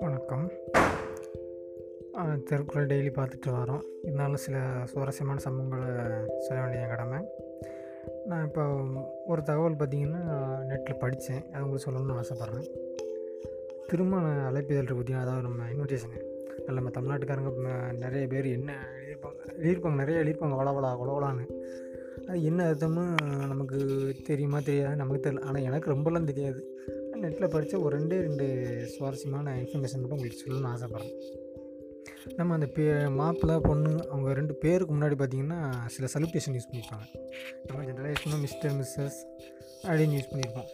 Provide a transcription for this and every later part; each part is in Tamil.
வணக்கம். திருக்குறள் டெய்லி பார்த்துட்டு வரோம். இருந்தாலும் சில சுவாரஸ்யமான சம்பவங்களை சொல்ல வேண்டிய கடமை. நான் இப்போ ஒரு தகவல் பார்த்திங்கன்னா நெட்டில் படித்தேன். அது உங்களுக்கு சொல்லணும்னு ஆசைப்பட்றேன். திருமண அழைப்பிதழ் இருக்குது அதாவது நம்ம இன்விடேஷனு அதில் நம்ம தமிழ்நாட்டுக்காரங்க நிறைய பேர் என்ன எழுதியிருப்பாங்க? எழுதியிருப்பாங்க நிறைய எழுதியிருப்பாங்க. வளவலா குளவலான்னு அது என்ன அர்த்தம்னு நமக்கு தெரியுமா தெரியாது நமக்கு தெரியல. ஆனால் எனக்கு ரொம்பலாம் தெரியாது. நெட்டில் படித்த ஒரு ரெண்டே ரெண்டு சுவாரஸ்யமான இன்ஃபர்மேஷன் மட்டும் உங்களுக்கு சொல்லணும்னு ஆசைப்பட்றேன். நம்ம அந்த பே மாப்பிள்ளை பொண்ணு அவங்க ரெண்டு பேருக்கு முன்னாடி பார்த்திங்கன்னா சில சலுப்டேஷன் யூஸ் பண்ணியிருப்பாங்க நம்ம ஜென்ரலாக யூஸ் பண்ணோம் மிஸ்டர் மிஸ்ஸஸ் அப்படின்னு யூஸ் பண்ணியிருப்போம்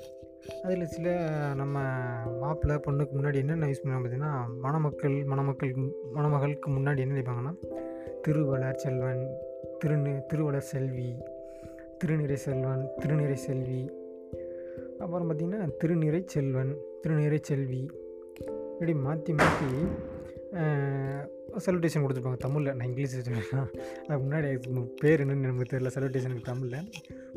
அதில் சில நம்ம மாப்பிள்ளை பொண்ணுக்கு முன்னாடி என்னென்ன யூஸ் பண்ணுவாங்க பார்த்திங்கன்னா மணமக்கள் மணமக்கள் மணமகளுக்கு முன்னாடி என்ன நினைப்பாங்கன்னா திருவளர் செல்வன் திருநி திருவளர் செல்வி திருநிறை செல்வன் திருநிறை செல்வி. அப்புறம் பார்த்திங்கன்னா திருநிறை செல்வன் திருநிறை செல்வி. இப்படி மாற்றி மாற்றி சல்யூட்டேஷன் கொடுத்துருப்பாங்க தமிழில். நான் இங்கிலீஷ் வச்சுருக்கேன் அதுக்கு முன்னாடி பேர் என்னன்னு நமக்கு தெரியல சல்யூட்டேஷனுக்கு தமிழில்.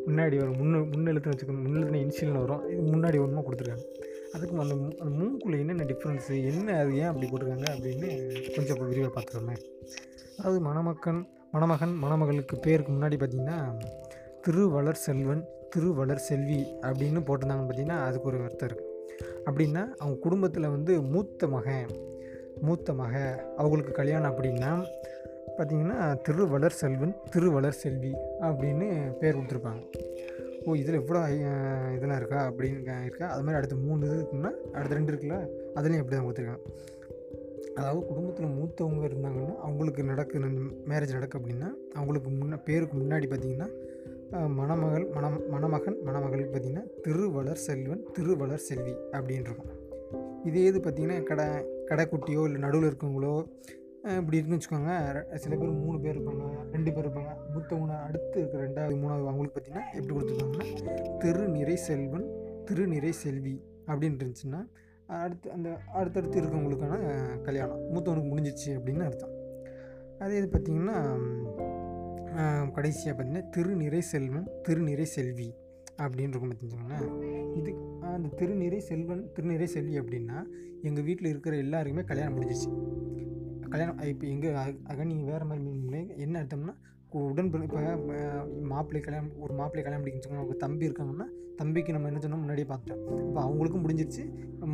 முன்னாடி ஒரு முன்னு முன்னெழுத்து வச்சுக்கணும் முன்னெழுத்துன இனிஷியல்னு வரும். இது முன்னாடி ஒன்றுமா கொடுத்துருக்காங்க. அதுக்கும் அந்த அந்த மூக்குள்ளே என்னென்ன டிஃப்ரென்ஸு என்ன அது ஏன் அப்படி போட்டிருக்காங்க அப்படின்னு கொஞ்சம் இப்போ விரிவாக பார்த்துருமே அதாவது மணமக்கன் மணமகன் மணமகளுக்கு பேருக்கு முன்னாடி பார்த்திங்கன்னா திருவளர் செல்வன் திருவளர் செல்வி அப்படின்னு போட்டிருந்தாங்கன்னு பார்த்தீங்கன்னா அதுக்கு ஒரு அர்த்தம் இருக்குது அப்படின்னா அவங்க குடும்பத்தில் வந்து மூத்த மகன் மூத்த மக அவங்களுக்கு கல்யாணம் அப்படின்னா பார்த்திங்கன்னா திருவளர் செல்வன் திருவளர் செல்வி அப்படின்னு பேர் கொடுத்துருப்பாங்க. ஓ இதில் இவ்வளோ இதெல்லாம் இருக்கா? அப்படின்னு இருக்கா? அது மாதிரி அடுத்து மூணு இது இருக்குன்னா அடுத்த ரெண்டு இருக்குல்ல அதுலேயும் எப்படி தான் கொடுத்துருக்காங்க. அதாவது குடும்பத்தில் மூத்தவங்க இருந்தாங்கன்னா அவங்களுக்கு நடக்கு மேரேஜ் நடக்கு அப்படின்னா அவங்களுக்கு முன்ன பேருக்கு முன்னாடி பார்த்திங்கன்னா மணமகள் மணம் மணமகன் மணமகள் பார்த்திங்கன்னா திருவளர் செல்வன் திருவளர் செல்வி அப்படின்னு இதே இது பார்த்திங்கன்னா கடை கடைக்குட்டியோ இல்லை நடுவில் இருக்கவங்களோ இப்படி இருக்குன்னு வச்சுக்கோங்க. சில பேர் மூணு பேர் இருப்பாங்க ரெண்டு பேர் இருப்பாங்க. மூத்தவங்க அடுத்து இருக்கிற ரெண்டாவது மூணாவது அவங்களுக்கு பார்த்திங்கன்னா எப்படி கொடுத்துருக்காங்கன்னா திருநிறை செல்வன் திருநிறை செல்வி அப்படின்னு இருந்துச்சுன்னா அடுத்து அந்த அடுத்தடுத்து இருக்கவங்களுக்கான கல்யாணம். மூத்தவனுக்கு முடிஞ்சிச்சு அப்படின்னு அர்த்தம். அதே இது பார்த்திங்கன்னா கடைசியாக பார்த்திங்கன்னா திருநிறை செல்வன் திருநிறை செல்வி அப்படின்னு இருக்கும் பார்த்திங்களேன் இது அந்த திருநிறை செல்வன் திருநிறை செல்வி அப்படின்னா எங்கள் வீட்டில் இருக்கிற எல்லாருக்குமே கல்யாணம் முடிஞ்சிச்சு கல்யாணம் இப்போ எங்கள் அக நீங்கள் வேறு மாதிரி மீன் என்ன அர்த்தம்னா கு- இப்போ மாப்பிள்ளை கல்யாணம் ஒரு மாப்பிள்ளை கல்யாணம் முடிக்கணும் அவங்க தம்பி இருக்காங்கன்னா தம்பிக்கு நம்ம என்ன சொன்னோம்? முன்னாடியே பார்த்துட்டோம். இப்போ அவங்களுக்கும் முடிஞ்சிருச்சு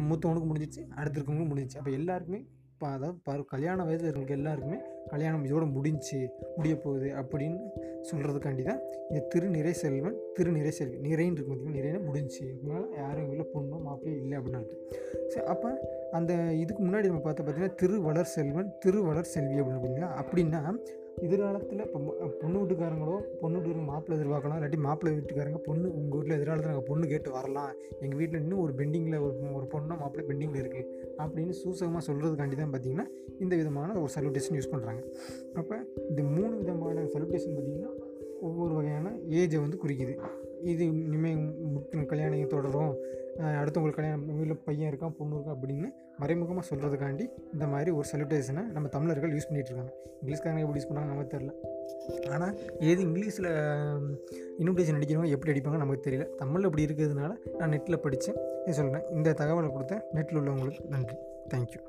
மூத்தவனுக்கும் முடிஞ்சிருச்சு அடுத்த இருக்கவங்களுக்கும் முடிஞ்சிச்சு அப்போ எல்லாருக்குமே இப்போ அதாவது பரு கல்யாண வயதில் இருக்கிறவங்க எல்லாருக்குமே கல்யாணம் இதோட முடிஞ்சு முடிய போகுது அப்படின்னு சொல்கிறதுக்காண்டி தான் இந்த திருநிறை செல்வன் திருநிறை செல்வி நிறைன்னு இருக்கும் பார்த்தீங்கன்னா நிறைய முடிஞ்சு. இதனால் யாரும் இல்லை வீட்டில் பொண்ணோ மாப்பிள்ளையும் இல்லை அப்படின்னு சரி அப்போ அந்த இதுக்கு முன்னாடி நம்ம பார்த்து பார்த்தீங்கன்னா திருவளர் செல்வன் திருவளர் செல்வி அப்படின்னு பார்த்தீங்கன்னா அப்படின்னா எதிர்காலத்தில் இப்போ பொண்ணு வீட்டுக்காரங்களோ பொண்ணு வீட்டுக்காரங்க மாப்பிள்ளை எதிர்பார்க்கலாம் இல்லாட்டி மாப்பிள்ளை வீட்டுக்காரங்க பொண்ணு உங்கள் வீட்டில் எதிர்காலத்தில் நாங்கள் பொண்ணு கேட்டு வரலாம். எங்கள் வீட்டில் இன்னும் ஒரு பெண்டிங்கில் ஒரு ஒரு பொண்ணோ மாப்பிள்ளை பெண்டிங்கில் இருக்குது அப்படின்னு சூசகமாக சொல்கிறதுக்காண்டி தான் பார்த்தீங்கன்னா இந்த விதமான ஒரு சல்யூட்டேஷன் யூஸ் பண்ணுறாங்க அப்போ இந்த மூணு விதமான சல்யூட்டேஷன் பார்த்திங்கன்னா ஒவ்வொரு வகையான ஏஜை வந்து குறிக்குது. இது இனிமேல் முக்கியம் கல்யாணம் தொடரும். அடுத்தவங்களுக்கு கல்யாணம் வீட்டில் பையன் இருக்கான் பொண்ணு இருக்கா அப்படின்னு மறைமுகமாக சொல்கிறதுக்காண்டி இந்த மாதிரி ஒரு சல்யூட்டேஷனை நம்ம தமிழர்கள் யூஸ் பண்ணிகிட்டு இருக்காங்க. இங்கிலீஷ்காரங்க எப்படி யூஸ் பண்ணாங்க நமக்கு தெரில ஆனால் ஏது இங்கிலீஷில் இன்விடேஷன் அடிக்கிறவங்க எப்படி அடிப்பாங்க நமக்கு தெரியல. தமிழில் இப்படி இருக்கிறதுனால நான் நெட்டில் படித்தேன் சொல்கிறேன் இந்த தகவலை கொடுத்த நெட்டில் உள்ளவங்களுக்கு நன்றி. தேங்க்யூ